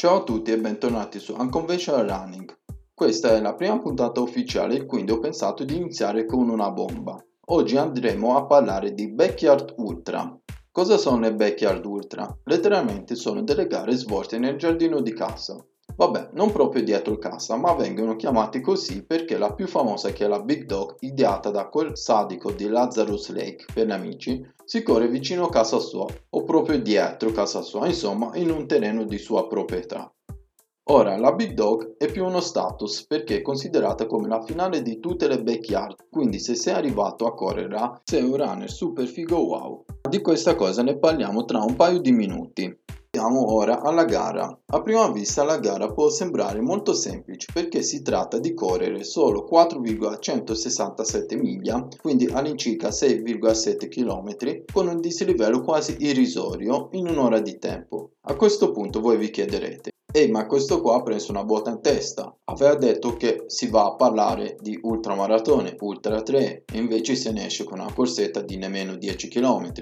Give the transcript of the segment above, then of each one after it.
Ciao a tutti e bentornati su Unconventional Running. Questa è la prima puntata ufficiale e quindi ho pensato di iniziare con una bomba. Oggi andremo a parlare di Backyard Ultra. Cosa sono le Backyard Ultra? Letteralmente sono delle gare svolte nel giardino di casa. Vabbè, non proprio dietro casa, ma vengono chiamati così perché la più famosa che è la Big Dog, ideata da quel sadico di Lazarus Lake per gli amici, si corre vicino a casa sua o proprio dietro casa sua, insomma in un terreno di sua proprietà. Ora, la Big Dog è più uno status perché è considerata come la finale di tutte le backyard, quindi se sei arrivato a correre sei un runner super figo wow. Di questa cosa ne parliamo tra un paio di minuti. Passiamo ora alla gara. A prima vista la gara può sembrare molto semplice perché si tratta di correre solo 4,167 miglia, quindi all'incirca 6,7 km, con un dislivello quasi irrisorio in un'ora di tempo. A questo punto voi vi chiederete, Ehi, ma questo qua ha preso una botta in testa. Aveva detto che si va a parlare di ultramaratone, ultra 3, e invece se ne esce con una corsetta di nemmeno 10 km.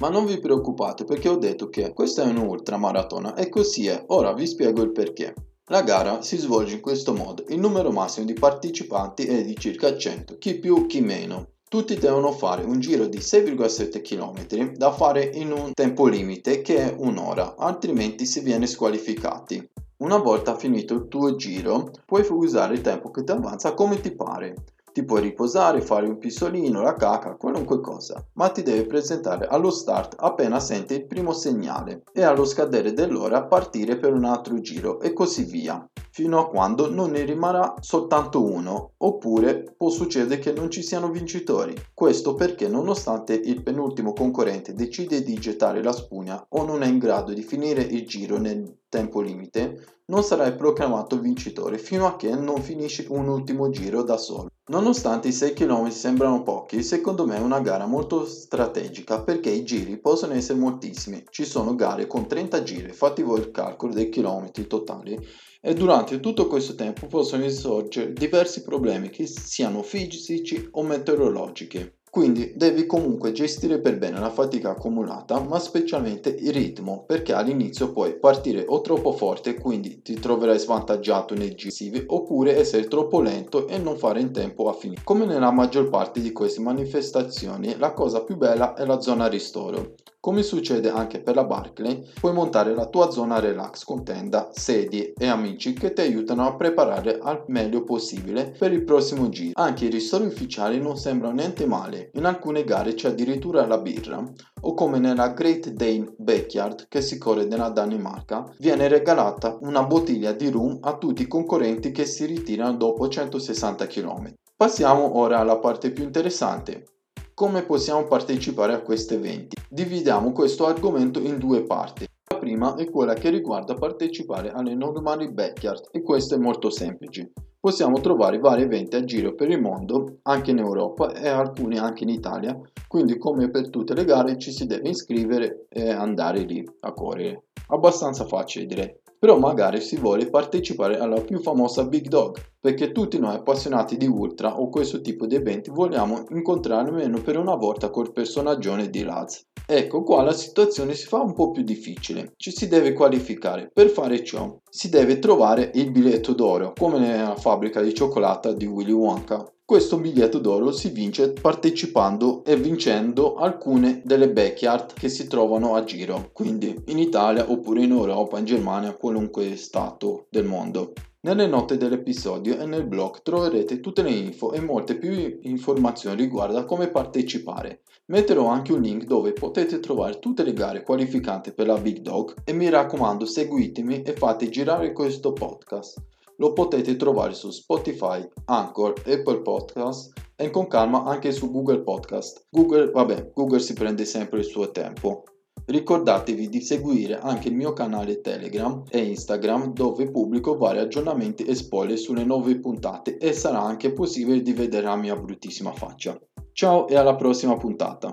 Ma non vi preoccupate perché ho detto che questa è un'ultramaratona e così è, ora vi spiego il perché. La gara si svolge in questo modo, il numero massimo di partecipanti è di circa 100, chi più chi meno. Tutti devono fare un giro di 6,7 km da fare in un tempo limite che è un'ora, altrimenti si viene squalificati. Una volta finito il tuo giro, puoi usare il tempo che ti avanza come ti pare. Ti puoi riposare, fare un pisolino, la caca, qualunque cosa, ma ti devi presentare allo start appena senti il primo segnale e allo scadere dell'ora partire per un altro giro e così via, fino a quando non ne rimarrà soltanto uno, oppure può succedere che non ci siano vincitori. Questo perché nonostante il penultimo concorrente decide di gettare la spugna o non è in grado di finire il giro nel tempo limite, non sarai proclamato vincitore fino a che non finisci un ultimo giro da solo. Nonostante i 6 km sembrano pochi, secondo me è una gara molto strategica perché i giri possono essere moltissimi. Ci sono gare con 30 giri, fatti voi il calcolo dei chilometri totali e durante tutto questo tempo possono insorgere diversi problemi che siano fisici o meteorologici. Quindi devi comunque gestire per bene la fatica accumulata, ma specialmente il ritmo, perché all'inizio puoi partire o troppo forte, quindi ti troverai svantaggiato nei giri, oppure essere troppo lento e non fare in tempo a finire. Come nella maggior parte di queste manifestazioni, la cosa più bella è la zona ristoro. Come succede anche per la Barclay, puoi montare la tua zona relax con tenda, sedie e amici che ti aiutano a preparare al meglio possibile per il prossimo giro. Anche i ristori ufficiali non sembrano niente male, in alcune gare c'è addirittura la birra, o come nella Great Dane Backyard che si corre nella Danimarca, viene regalata una bottiglia di rum a tutti i concorrenti che si ritirano dopo 160 km. Passiamo ora alla parte più interessante, come possiamo partecipare a questi eventi? Dividiamo questo argomento in due parti. La prima è quella che riguarda partecipare alle normali backyard e questo è molto semplice. Possiamo trovare vari eventi a giro per il mondo, anche in Europa e alcuni anche in Italia, quindi come per tutte le gare ci si deve iscrivere e andare lì a correre. Abbastanza facile direi però magari si vuole partecipare alla più famosa Big Dog, perché tutti noi appassionati di ultra o questo tipo di eventi vogliamo incontrare almeno per una volta col personaggio di Laz. Ecco qua la situazione si fa un po' più difficile, ci si deve qualificare, per fare ciò si deve trovare il biglietto d'oro, come nella fabbrica di cioccolata di Willy Wonka. Questo biglietto d'oro si vince partecipando e vincendo alcune delle backyard che si trovano a giro, quindi in Italia oppure in Europa, in Germania, qualunque stato del mondo. Nelle note dell'episodio e nel blog troverete tutte le info e molte più informazioni riguardo a come partecipare. Metterò anche un link dove potete trovare tutte le gare qualificanti per la Big Dog e mi raccomando seguitemi e fate girare questo podcast. Lo potete trovare su Spotify, Anchor, Apple Podcast e con calma anche su Google Podcast. Google, vabbè, Google si prende sempre il suo tempo. Ricordatevi di seguire anche il mio canale Telegram e Instagram dove pubblico vari aggiornamenti e spoiler sulle nuove puntate e sarà anche possibile di vedere la mia bruttissima faccia. Ciao e alla prossima puntata.